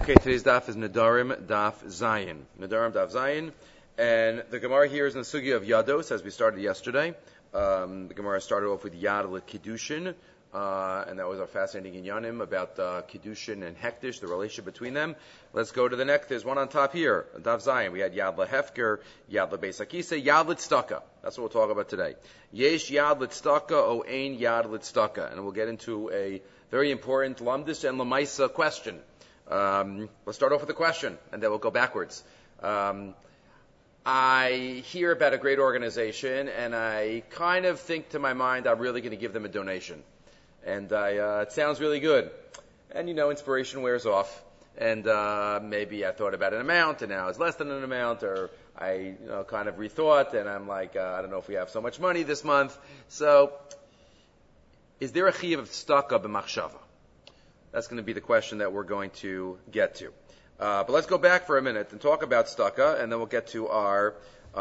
Okay, today's daf is Nadarim Daf Zayin. Nadarim Daf Zayin. And the Gemara here is in the Sugi of Yados, as we started yesterday. Um, the Gemara started off with Yad Kiddushin, uh, and that was our fascinating Inyanim about uh, Kiddushin and Hektish, the relationship between them. Let's go to the next. There's one on top here, Daf Zayin. We had Yad Hefker, Yad Beisakisa, Yad Litstaka. That's what we'll talk about today. Yesh Yad Litstaka, O Ein Yad Litstaka. And we'll get into a very important Lamdis and Lamaisa question. Um, let's start off with a question, and then we'll go backwards. Um, I hear about a great organization, and I kind of think to my mind, I'm really going to give them a donation. And I, uh, it sounds really good. And you know, inspiration wears off. And uh, maybe I thought about an amount, and now it's less than an amount, or I you know, kind of rethought, and I'm like, uh, I don't know if we have so much money this month. So, is there a chiv of staka b'machshava? That's going to be the question that we're going to get to. Uh, but let's go back for a minute and talk about staka, and then we'll get to our uh,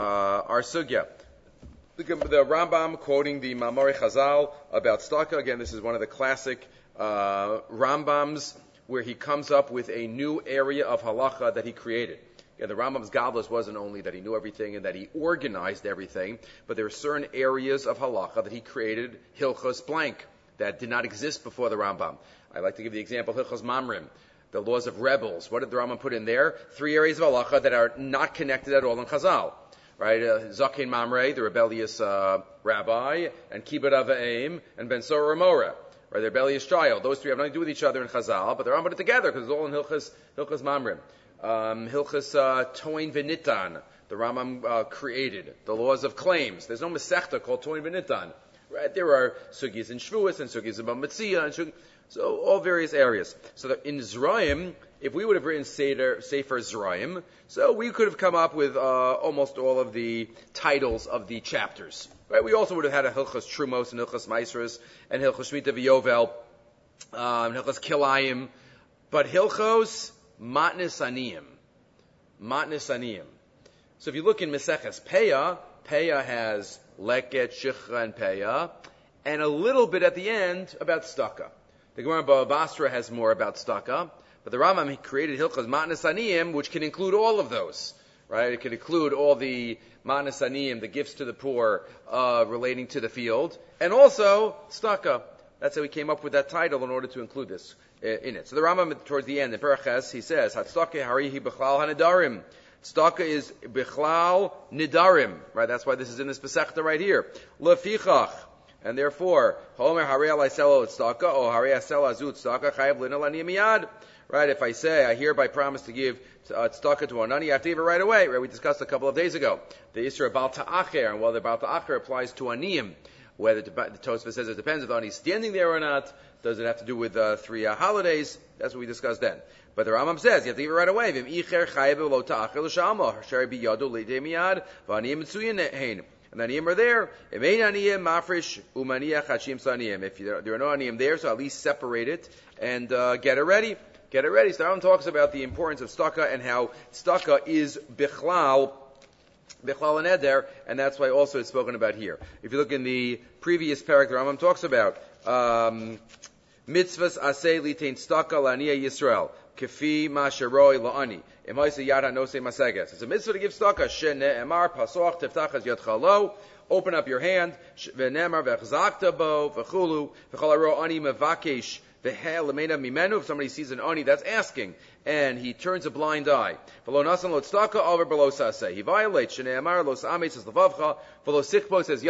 our sugya. The, the, Rambam quoting the Mamori Chazal about staka. Again, this is one of the classic uh, Rambams where he comes up with a new area of halacha that he created. Yeah, the Rambam's gadlus wasn't only that he knew everything and that he organized everything, but there are certain areas of halacha that he created hilchos blank that did not exist before the Rambam. I like to give the example Hilchos Mamrim, the laws of rebels. What did the Rambam put in there? Three areas of halacha that are not connected at all in Chazal. Right, uh, Zakin Mamre, the rebellious uh, rabbi, and Kibbut Avaim, and Ben Sora Ramora, right, the rebellious child. Those three have nothing to do with each other in Chazal, but the Rambam put together because it's all in Hilchas, Hilchas Mamrim. Um, Hilchas uh, Toin Venitan, the Rambam uh, created. The laws of claims. There's no Masechta called Toin Venitan. Right? There are sugis in Shvuas and sugis in Bamatzia and so all various areas. So that in Zraim, if we would have written Seder, Sefer Zraim, so we could have come up with uh, almost all of the titles of the chapters. Right? We also would have had a Hilchas Trumos and Hilchas Maisras and Hilchas Shmita V'Yovel, um, Hilchas Kilayim, but Hilchos Matnis Aniyim. Matnis Aniyim. So if you look in Meseches Peah, Peah has Leket, Shichra, and Peah, and a little bit at the end about Staka. The Gemara Basra has more about Staka, but the Rambam he created Hilchas Matnas Aniyim, which can include all of those. Right? It can include all the Matnas Aniyim, the gifts to the poor, uh, relating to the field, and also Staka. That's how we came up with that title in order to include this uh, in it. So the Rambam towards the end in Paraches he says, "Hatstaka harihi b'chlal hanadarim." Staka is bichlal nidarim, right? That's why this is in this Masechta right here. Lefichach. And therefore, Homer Harei Alaiselo Tztaka, or Harei Asel Azut Tztaka, Chayav Linalani Miyad. Right, if I say, I hereby promise to give uh, tzedakah to Anani, you have to give it right away. Right, we discussed a couple of days ago. The Isra Bal Ta'acher, and while the Bal Ta'acher applies to Aniyim, whether the Tosfos says it depends if Ani's standing there or not, does it have to do with uh, three uh, holidays? That's what we discussed then. But the Rambam says you have to give it right away. And the aniyim are there. If there are no aniyim there, so at least separate it and uh, get it ready. Get it ready. So talks about the importance of staka and how staka is bichlal Bechlal and Eder, and that's why also it's spoken about here. If you look in the previous the Rambam talks about um, mitzvahs asay litain staka laniya Yisrael masheroi laani. It's a mitzvah to give staka. Pasoch. Open up your hand. Bo ani mevakesh if somebody sees an oni that's asking, and he turns a blind eye, he violates He violates Shneamar los ames says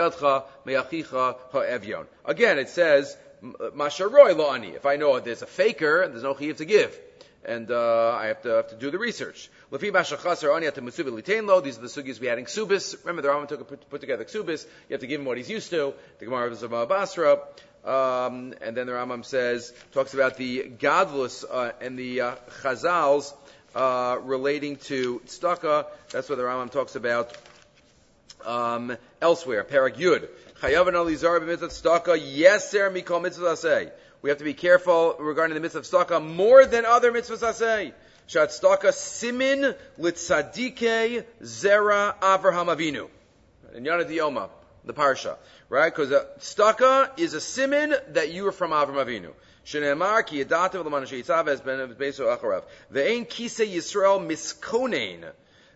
meyachicha. Again, it says masharoi lo ani. If I know there's a faker, there's no chiyuv to give and uh, I have to, have to do the research. These are the sugis we had in Ksubis. Remember, the Rambam took put, put together Ksubis. You have to give him what he's used to. The Gemara of Basra. Um, and then the Rambam says, talks about the Gadlus uh, and the uh, Chazals uh, relating to tzedakah. That's what the Rambam talks about um, elsewhere. Parag Yud. Chayavan alizar b'mitzvah tzedakah yeser mikol mitzvah. We have to be careful regarding the mitzvah of tzedakah more than other mitzvahs I say. Shat tzedakah simin litzadike zera Avraham Avinu. In Yana the parsha, right? Because uh, staka is a simin that you are from Avram Avinu. Shenemar ki yadativ l'man sheitzav has been beso acharav. Ve'ein kise Yisrael miskonein.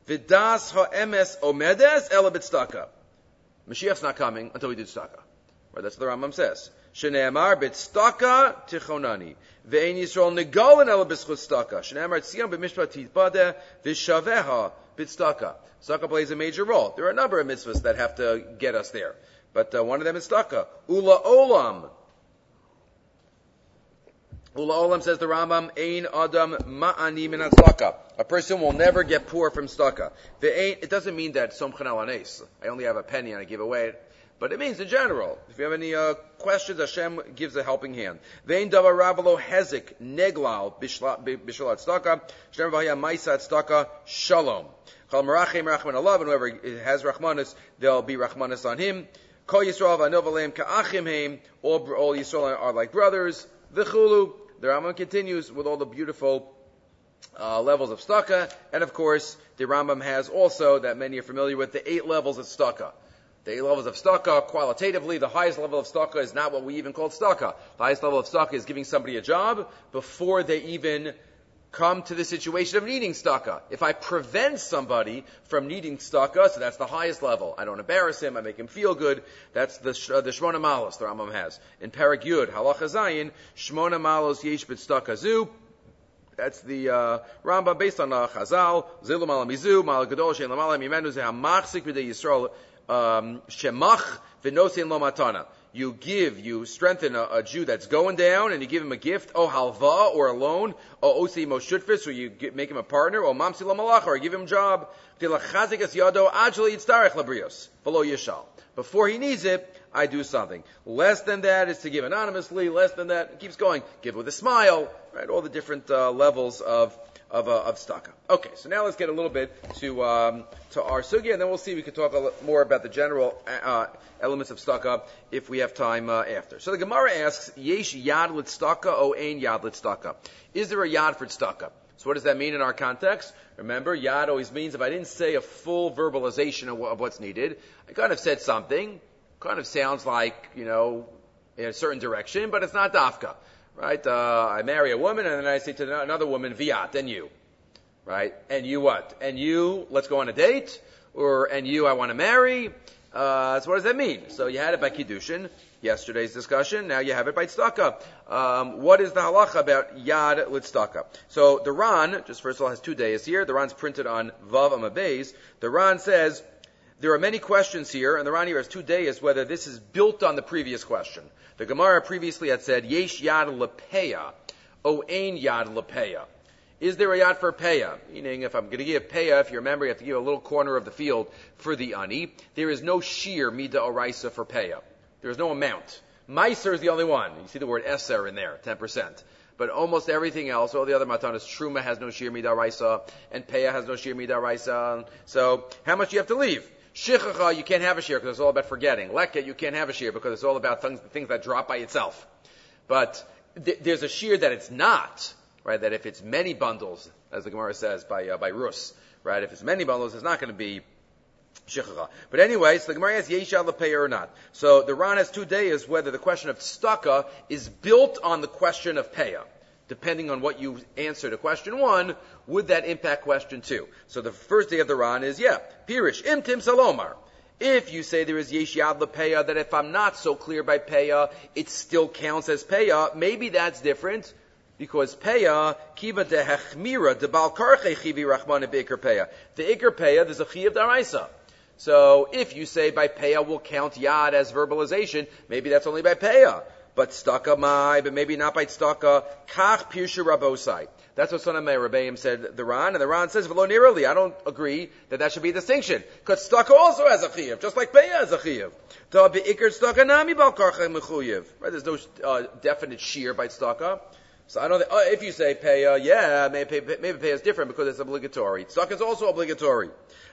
V'das ha'emes omedes ela b'tztaka. Mashiach's not coming until we do tztaka. Right, that's what the Rambam says. Shene'amar b'tztaka tichonani. Ve'ein Yisrael negolen ela b'schut tztaka. Shene'amar tzion b'mishpat titbade v'shaveha b'tztaka. Tztaka plays a major role. There are a number of mitzvahs that have to get us there. But uh, one of them is tztaka. Ula olam. Ula olam says the Rambam, ein adam ma'ani min A person will never get poor from tztaka. It doesn't mean that somchan al I only have a penny and I give away it. But it means in general. If you have any uh, questions, Hashem gives a helping hand. Vein davar ravalo hezik neglal bishlat tztaka. Shem v'haya maisa tztaka shalom. Chal merachem rachman alav, and whoever has rachmanis, there'll be rachmanis on him. Kol Yisrael v'anovalem ka'achim heim. All, all Yisrael are like brothers. V'chulu. The Rambam continues with all the beautiful uh, levels of staka, and of course, the Rambam has also that many are familiar with the eight levels of staka. The eight levels of staka, qualitatively, the highest level of staka is not what we even call staka. The highest level of staka is giving somebody a job before they even come to the situation of needing staka. If I prevent somebody from needing staka, so that's the highest level. I don't embarrass him. I make him feel good. That's the uh, the shmona malos the Rambam has in Parak Yud Halacha Zayin shmona malos yesh staka zu. That's the uh, Rambam based on uh, Chazal zilu malamizu mal gadol shein lamalam imenu ze hamachzik b'dei Yisrael um, shemach v'nosin lo matana you give, you strengthen a, a, Jew that's going down, and you give him a gift, oh halva or a loan, oh osi moshutfis, or you get, make him a partner, oh, or mamsi malach, or give him a job. Before he needs it, I do something. Less than that is to give anonymously. Less than that, keeps going. Give with a smile. Right, all the different uh, levels of of, uh, of staka. Okay, so now let's get a little bit to um, to our sugi, and then we'll see. We can talk a little more about the general uh, elements of staka if we have time uh, after. So the Gemara asks, Yesh yad staka o ein yad staka? Is there a yad for staka? So what does that mean in our context? Remember, yad always means if I didn't say a full verbalization of, of what's needed, I kind of said something. Kind of sounds like you know in a certain direction, but it's not dafka right? Uh, I marry a woman and then I say to another woman, viat, and you, right? And you what? And you, let's go on a date, or and you, I want to marry. Uh, so what does that mean? So you had it by kiddushin, yesterday's discussion. Now you have it by tzedakah. Um, what is the halacha about yad with tzedakah? So the Ran, just first of all, has two days here. The Ran's printed on vav amabez. The Ran says there are many questions here, and the Ran here has two days whether this is built on the previous question. The Gemara previously had said, Yesh yad lepeya, o ein yad lepeya. Is there a yad for peya? Meaning, if I'm going to give peya, if you remember, you have to give a little corner of the field for the ani. There is no sheer mida oraisa for peya. There is no amount. Meiser is the only one. You see the word eser in there, 10%. But almost everything else, all the other matanas, truma has no sheer midaraisa, and peya has no sheer midaraisa. So, how much do you have to leave? Shichacha, you can't have a share because it's all about forgetting. Leket, you can't have a share because it's all about things, things that drop by itself. But th- there's a shear that it's not, right? That if it's many bundles, as the Gemara says by, uh, by Rus, right? If it's many bundles, it's not going to be shichacha. But anyway, so the Gemara asks Yesha Lepeya or not. So the Ran has two days whether the question of staka is built on the question of peya depending on what you answer to question one, would that impact question two? So the first day of the Ran is, yeah, Pirish, imtim salomar. If you say there is yesh yad lepeya, that if I'm not so clear by peya, it still counts as peya, maybe that's different. Because peya, kiva de hechmira, de bal karche chivi rachman beikar peya. The ikar peya, there's a chi of daraisa. So if you say by peya will count yad as verbalization, maybe that's only by peya but staka mai, but maybe not by staka. Kach pirsha rabosai. That's what Son of said, the Ran, and the Ran says, Velo nearly. I don't agree that that should be a distinction. Because staka also has a chiyuv, just like peya has a mechuyev. Right, there's no uh, definite shear by staka. So I don't think, uh, if you say peya, yeah, maybe, maybe peya is different because it's obligatory. Staka is also obligatory.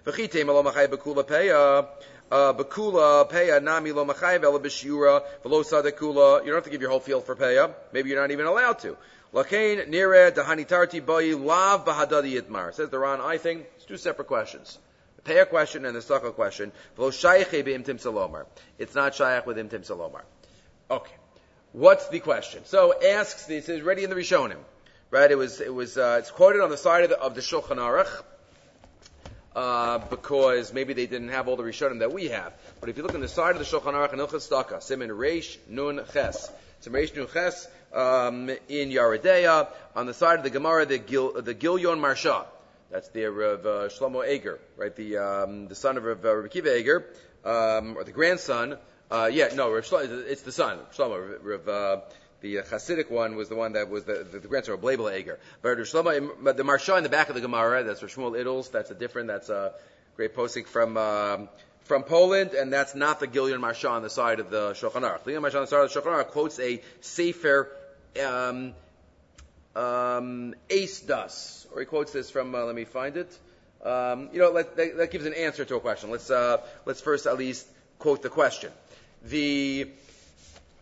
V'chite malo machay bekula peya. Uh, bakula peya nami lo machayev ela v'lo sadekula. You don't have to give your whole field for peya. Maybe you're not even allowed to. Lakain nire dahanitarti bayi lav bahadadi yitmar. Says the Ran. I think it's two separate questions. The peya question and the staka question. V'lo shayiche be'imtim salomar. It's not shayach with imtim salomar. Okay. What's the question? So asks, this is ready in the Rishonim, right? It was, it was, uh, it's quoted on the side of the, of the Shulchan Aruch, uh, because maybe they didn't have all the Rishonim that we have. But if you look on the side of the Shulchan Aruch and Ilchas Staka, Simin Reish Nun Ches, Simin Reish Nun Ches, um, in Yaredeya, on the side of the Gemara, the Gil, the Gilyon Maharsha. That's the Rav uh, Shlomo Eger, right? The um, the son of Rav, uh, Rav Kiva Eger, um, or the grandson. Uh, yeah, no, Rav Shlomo, it's the son, Shlomo. Rav, uh, the Hasidic one was the one that was the, the, the grandson of Blabel Eger. But Shlomo, the Maharsha in the back of the Gemara, that's Rav Shmuel Idels. That's a different. That's a great posting from. Um, from Poland, and that's not the Gilyon Maharsha on the side of the Shulchan Aruch. The Gilyon Maharsha on the side of the Shulchan Aruch quotes a Sefer um, um, Ace Das, or he quotes this from. Uh, let me find it. Um, you know, let, that, that, gives an answer to a question. Let's uh, let's first at least quote the question. The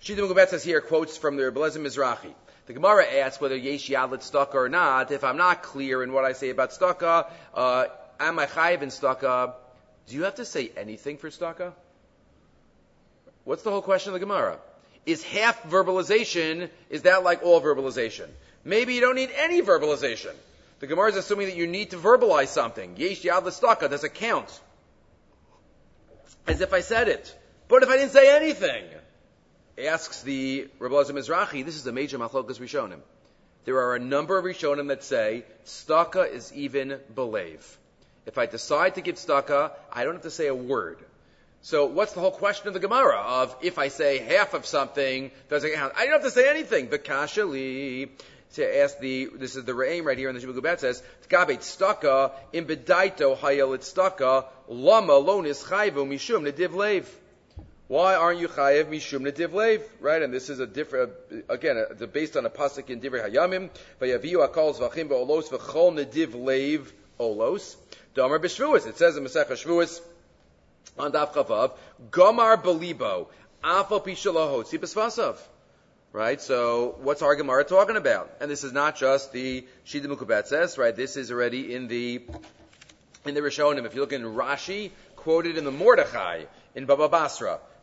Shita Mugabet says here quotes from the Rebelezim Mizrahi. The Gemara asks whether Yesh Yadlit Stucca or not. If I'm not clear in what I say about Stucca, uh, am I chayiv in Stucca? Do you have to say anything for Stucca? What's the whole question of the Gemara? Is half verbalization, is that like all verbalization? Maybe you don't need any verbalization. The Gemara is assuming that you need to verbalize something. Yesh yad l'staka, does it count? As if I said it. But if I didn't say anything, asks the Rebbe Mizrahi, this is a major machlokas Rishonim. There are a number of Rishonim that say staka is even believe. If I decide to give staka, I don't have to say a word. So what's the whole question of the Gemara of if I say half of something, does it count? I don't have to say anything. Bekashali to ask the, this is the Re'im right here in the Shibugubet says, Tkabet staka, im bedaito hayelit staka, lama lonis chayvu mishum nediv lev. Why aren't you chayev mishum nediv lev? Right, and this is a different, uh, again, uh, a, based on a pasuk in Divrei Hayamim, vayaviu akal zvachim ba'olos v'chol nediv lev olos. Domer b'shvuas, it says in Masech HaShvuas, on Daf Chavav, Gomar Belibo, Afal Pishalahot, Sipasvasav. Right? So, what's our Gemara talking about? And this is not just the Shida Mukubetzes, right? This is already in the, in the Rishonim. If you look in Rashi, quoted in the Mordechai, in Baba Basra,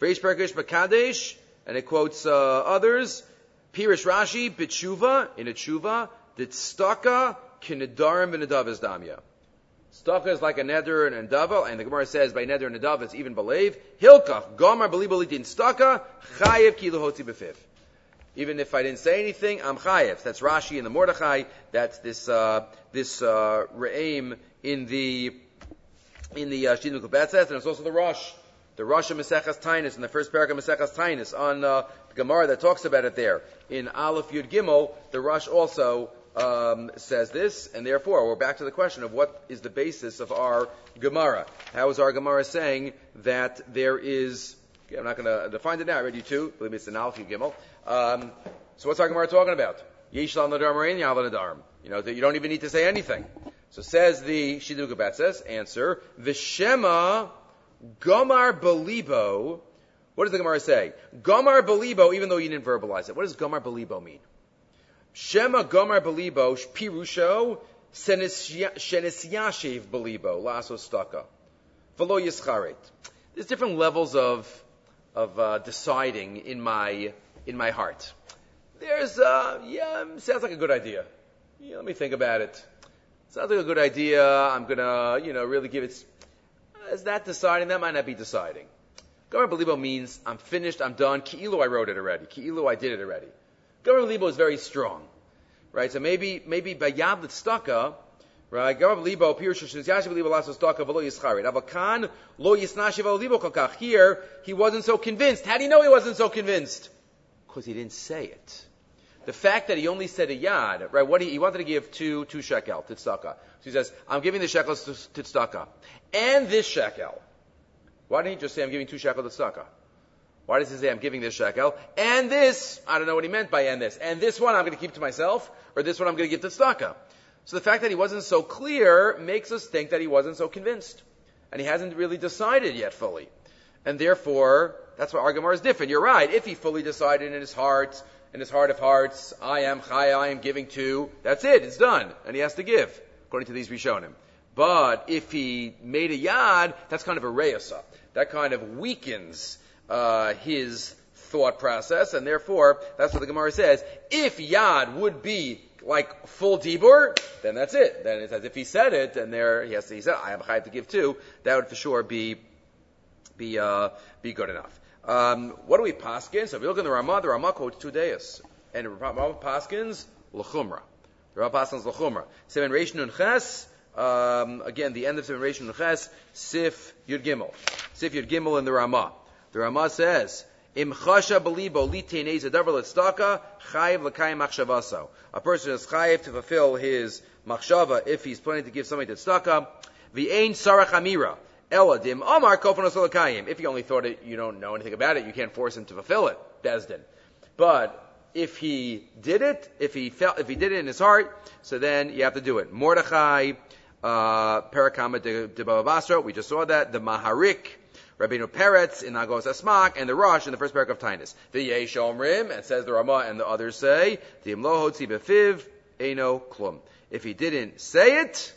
Reish Perkish Makadesh, and it quotes uh, others. Pirish Rashi, Bitshuva, in a tshuva, Ditstaka, Kinedarim, and Adavas Damya. Staka is like a neder and a dava, and the Gemara says by neder and a dava it's even believe. Hilkach, gomer din staka, chayev kiluhoti befif. Even if I didn't say anything, I'm chayev. That's Rashi in the Mordechai. That's this uh, this uh, re'aim in the in the uh, Shinuk and it's also the Rosh the Rosh of Maseches Tainus in the first paragraph of Maseches Tainus on uh, the Gemara that talks about it there. In Aleph Yud Gimel, the Rosh also um, says this, and therefore we're back to the question of what is the basis of our Gemara. How is our Gemara saying that there is? Okay, I'm not going to define it now. I read you two. Believe me, it's an Alf Gimel. Um, so what's our Gemara talking about? Yesh nadar You know that you don't even need to say anything. So says the Shidduch says answer Vishema Gomar Belibo. What does the Gemara say? Gomar Belibo, even though you didn't verbalize it. What does Gomar Belibo mean? Shema Gomar Belibo, Pirusho, Shenisyashiv Belibo, Lasso Staka. Velo Yischaret. There's different levels of, of uh, deciding in my, in my heart. There's, uh, yeah, sounds like a good idea. Yeah, let me think about it. Sounds like a good idea. I'm gonna, you know, really give it. Is that deciding? That might not be deciding. Gomer Belibo means I'm finished, I'm done. Ki'ilu, I wrote it already. Ki'ilu, I did it already. Gomer Libo is very strong, right? So maybe maybe by Yad Staka, right? Gomer Libo Pirush Yashiv Libo Lasso Staka Velo Yischarit. Avakan Lo Yisnashiv Libo Kakach. Here he wasn't so convinced. How do you know he wasn't so convinced? Because he didn't say it. The fact that he only said a yad, right? What he, he wanted to give two two shekel tzedakah. So he says, "I'm giving the shekels to, to and this shekel." Why didn't he just say, "I'm giving two shekel to tzedakah"? Why does he say I'm giving this shekel? And this, I don't know what he meant by and this. And this one I'm going to keep to myself, or this one I'm going to give to. So the fact that he wasn't so clear makes us think that he wasn't so convinced. And he hasn't really decided yet fully. And therefore, that's why Argamar is different. You're right. If he fully decided in his heart, in his heart of hearts, I am Chaya, I am giving to, that's it, it's done. And he has to give, according to these Rishonim. But if he made a yad, that's kind of a reyasa. That kind of weakens uh, his thought process, and therefore, that's what the Gemara says. If yad would be like full dibur, then that's it. Then it's as if he said it, and there he has to, he said, I have a chayv to give too. That would for sure be be uh, be good enough. Um, what do we paskin? So if you look in the Ramah, the Ramah quotes two days, and the Ramah paskins lechumra. The Ramah paskins lechumra. Seven Reish Nun Ches. Um, again, the end of Seven Reish Nun Ches. Sif Yud Gimel. Sif Yud Gimel in the Ramah. The Ramah says. Im chasha belibo litenez adavar letzdaka chayiv l'kayim machshavaso. A person is chayiv to fulfill his machshava if he's planning to give something to tzedakah. V'ein sarach amira. Eladim Omar Kofanos If you only thought it, you don't know anything about it, you can't force him to fulfill it, Bezdin. But if he did it, if he felt, if he did it in his heart, so then you have to do it. Mordechai, uh, Parakama de, de Bavasra, we just saw that. The Maharik, Rabbeinu Peretz in Agos Asmak, and the Rosh in the first parak of Tainus. The Yesh Omrim, and says the Ramah and the others say, the Imloho Befiv, Eno Klum. If he didn't say it,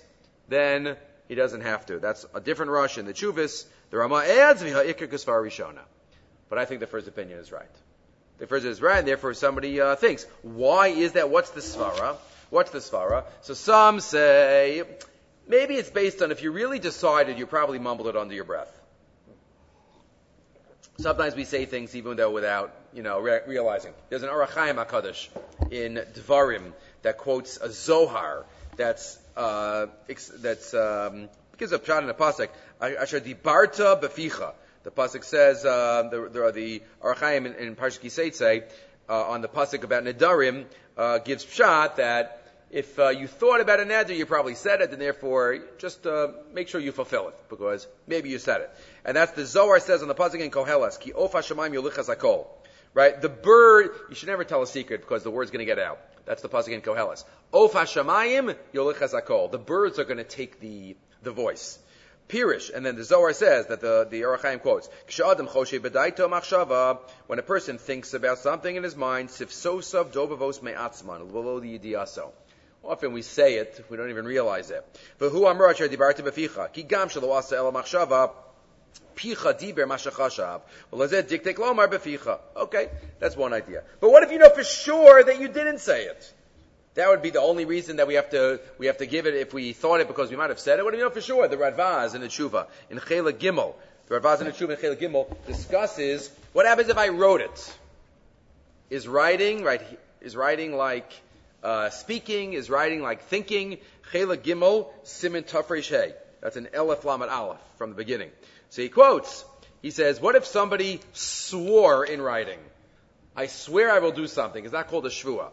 then he doesn't have to. That's a different rush in the Chuvis. The Rama adds Rishona. But I think the first opinion is right. The first is right, and therefore somebody uh, thinks, why is that? What's the svara? What's the svara? So some say, maybe it's based on if you really decided, you probably mumbled it under your breath. Sometimes we say things even though without, you know, re- realizing. There's an Ohr HaChaim HaKadosh in Dvarim that quotes a Zohar that's that's um, gives a shot in a pasuk. Asher dibarta beficha. The pasuk says uh, the the, the Ohr HaChaim in, in Parshas Kiseitze uh, on the pasuk about Nadarim uh, gives shot that if uh, you thought about a neder, you probably said it, and therefore just uh, make sure you fulfill it because maybe you said it. And that's the Zohar says on the pasuk in Koheles, ki ofa shemaim yolichas akol. Right? The bird, you should never tell a secret because the word's going to get out. That's the pasuk in Koheles. Of Hashamayim yolichas The birds are going to take the the voice. Pirish, and then the Zohar says that the the Ohr HaChaim quotes, When a person thinks about something in his mind, sifsosav dovavos me'atzman diyaso. Often we say it, we don't even realize it. V'hu beficha, ki gam machshava, picha diber mashachashav. Well, diktek lomar beficha. Okay, that's one idea. But what if you know for sure that you didn't say it? That would be the only reason that we have to we have to give it if we thought it because we might have said it. What do you know for sure? The Radvaz in the Tshuva in Chela Gimel, the Radvaz in the Tshuva in Chela Gimel discusses what happens if I wrote it. Is writing right? Is writing like uh, speaking? Is writing like thinking? Chela Gimel Simin Tafresh That's an Elef Lamed Aleph from the beginning. So he quotes, he says, what if somebody swore in writing? I swear I will do something. Is that called a shvua?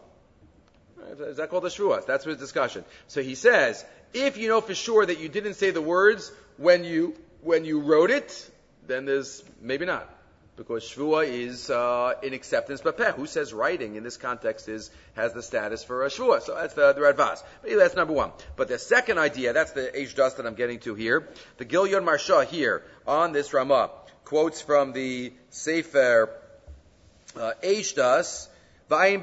Is that called a shvua? That's his discussion. So he says, if you know for sure that you didn't say the words when you, when you wrote it, then there's maybe not because shvua is uh, in acceptance bapeh. Who says writing in this context is has the status for a shvua? So that's the, the Radvaz. But that's number one. But the second idea, that's the H dust that I'm getting to here. The Gilyon Maharsha here on this Ramah quotes from the Sefer uh, H dust. Vayim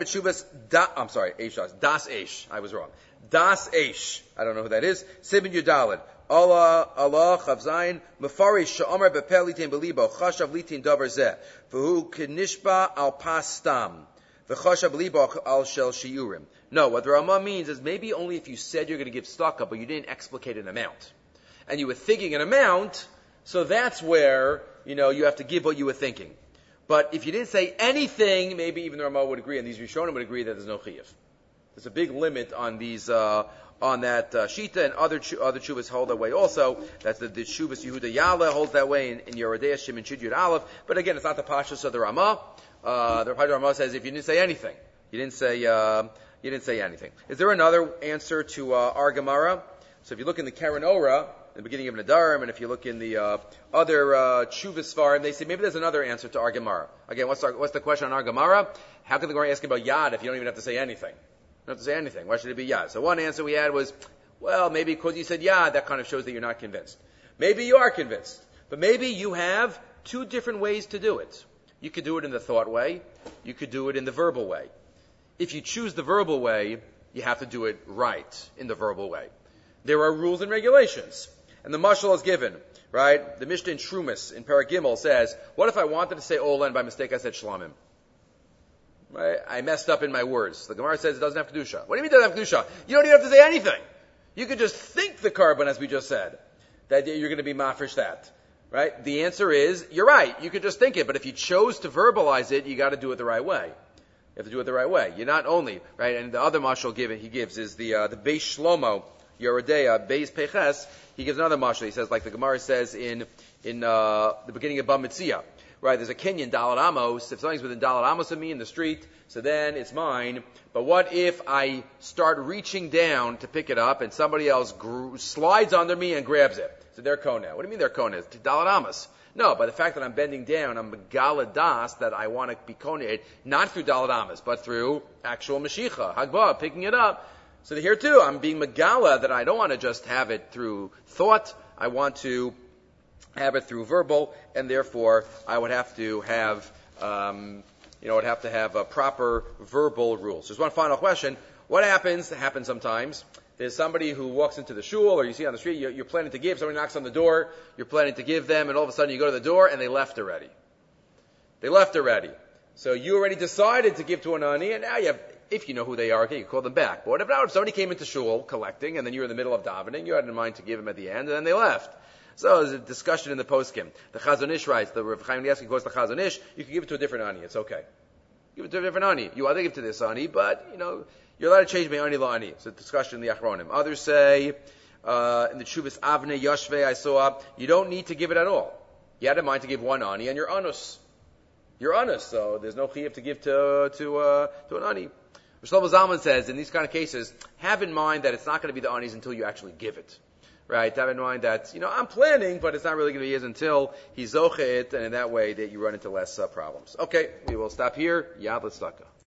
da, I'm sorry, H dust, das Eish. I was wrong. Das Eish. I don't know who that is. Sibin Yudalid. Allah, Allah, Chav Zayin, Mefarish, Sha'omar Bepel Litin Belibo, Chashav Litin Dover Zeh, Al Pastam, V'chashav Libo Al Shel Shiurim. No, what the Ramah means is maybe only if you said you're going to give stock up, but you didn't explicate an amount. And you were thinking an amount, so that's where, you know, you have to give what you were thinking. But if you didn't say anything, maybe even the Ramah would agree, and these Rishonim would agree that there's no chiyuv. There's a big limit on these, uh, on that uh, shita, and other other chuvas hold that way also. That's the, the chuvas Yehuda Yala holds that way in, in Yerodea Shimon Chid Aleph. But again, it's not the pashas of the Ramah. Uh, the Ramah says if you didn't say anything, you didn't say uh, you didn't say anything. Is there another answer to uh, our Gemara? So if you look in the Keren Orah, the beginning of Nadarim, and if you look in the uh, other uh, Chuvas Farim, they say maybe there's another answer to our Gemara. Again, what's, our, what's the question on our Gemara? How can the Gemara ask about Yad if you don't even have to say anything? Have to say anything. Why should it be Yad? So one answer we had was, well, maybe because you said Yad, that kind of shows that you're not convinced. Maybe you are convinced, but maybe you have two different ways to do it. You could do it in the thought way. You could do it in the verbal way. If you choose the verbal way, you have to do it right in the verbal way. There are rules and regulations. And the mashal is given, right? The Mishnah in Trumas in Paragimel says, what if I wanted to say Ola and by mistake I said Shlamim? Right? I messed up in my words. The Gemara says it doesn't have Kedusha. What do you mean it doesn't have Kedusha? You don't even have to say anything. You could just think the carbon as we just said. That you're going to be mafresh that. Right? The answer is, you're right. You could just think it, but if you chose to verbalize it, you got to do it the right way. You have to do it the right way. You're not only, right, and the other mashal he gives is the, uh, the Beis Shlomo, Yeridea, Beis Peches, he gives another mashal. He says, like the Gemara says in, in, uh, the beginning of Bamitzia, right, there's a Kenyan, Dalit Amos, if something's within Dalit Amos of me in the street, so then it's mine. But what if I start reaching down to pick it up and somebody else gr- slides under me and grabs it? So they're kona. What do you mean they're kona? Dalit Amos. No, by the fact that I'm bending down, I'm megaladas that I want to be koned, not through daladamas, but through actual mashicha, hagba, picking it up. So here too, I'm being megala that I don't want to just have it through thought. I want to have it through verbal, and therefore I would have to have, um, you know, I'd have to have a proper verbal rules. There's one final question. What happens? It happens sometimes there's somebody who walks into the shul or you see on the street, you're, you're, planning to give, somebody knocks on the door, you're planning to give them, and all of a sudden you go to the door and they left already. They left already. So you already decided to give to an ani, and now you have, if you know who they are, okay, you call them back. But what if now if somebody came into shul collecting, and then you were in the middle of davening, you had in mind to give them at the end, and then they left. So there's a discussion in the poskim. The Chazon Ish writes, the Rav Chaim Kanievsky quotes the Chazon Ish, you can give it to a different ani, it's okay. Give it to a different ani. You either give it to this ani, but, you know, you're allowed to change Me'ani La'ani. It's a discussion in the Achronim. Others say, uh, in the Chuvas Avne Yashve, I saw, you don't need to give it at all. You had in mind to give one Ani, and you're Anus. You're Anus, so there's no Chiyav to give to, to, uh, to an Ani. Shlomo Zalman says, in these kind of cases, have in mind that it's not going to be the Anis until you actually give it. Right? Have in mind that, you know, I'm planning, but it's not really going to be his until he's zoche it, and in that way that you run into less uh, problems. Okay, we will stop here. Yad L'Tzedakah.